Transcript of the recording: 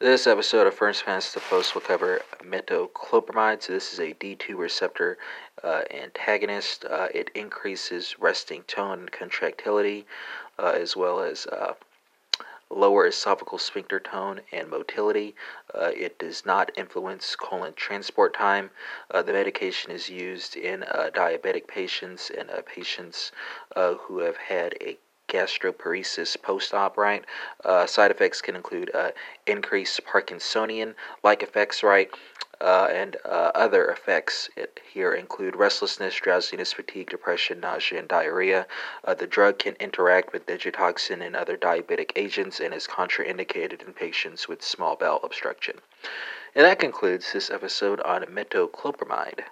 This episode of First Past the Post will cover metoclopramide. So this is a D2 receptor uh, antagonist. Uh, it increases resting tone and contractility, uh, as well as uh, lower esophageal sphincter tone and motility. Uh, it does not influence colon transport time. Uh, the medication is used in diabetic patients and patients who have had a gastroparesis post-op, right? Uh, side effects can include uh, increased Parkinsonian-like effects, right? Uh, and uh, other effects here include restlessness, drowsiness, fatigue, depression, nausea, and diarrhea. Uh, the drug can interact with digitoxin and other diabetic agents and is contraindicated in patients with small bowel obstruction. And that concludes this episode on metoclopramide.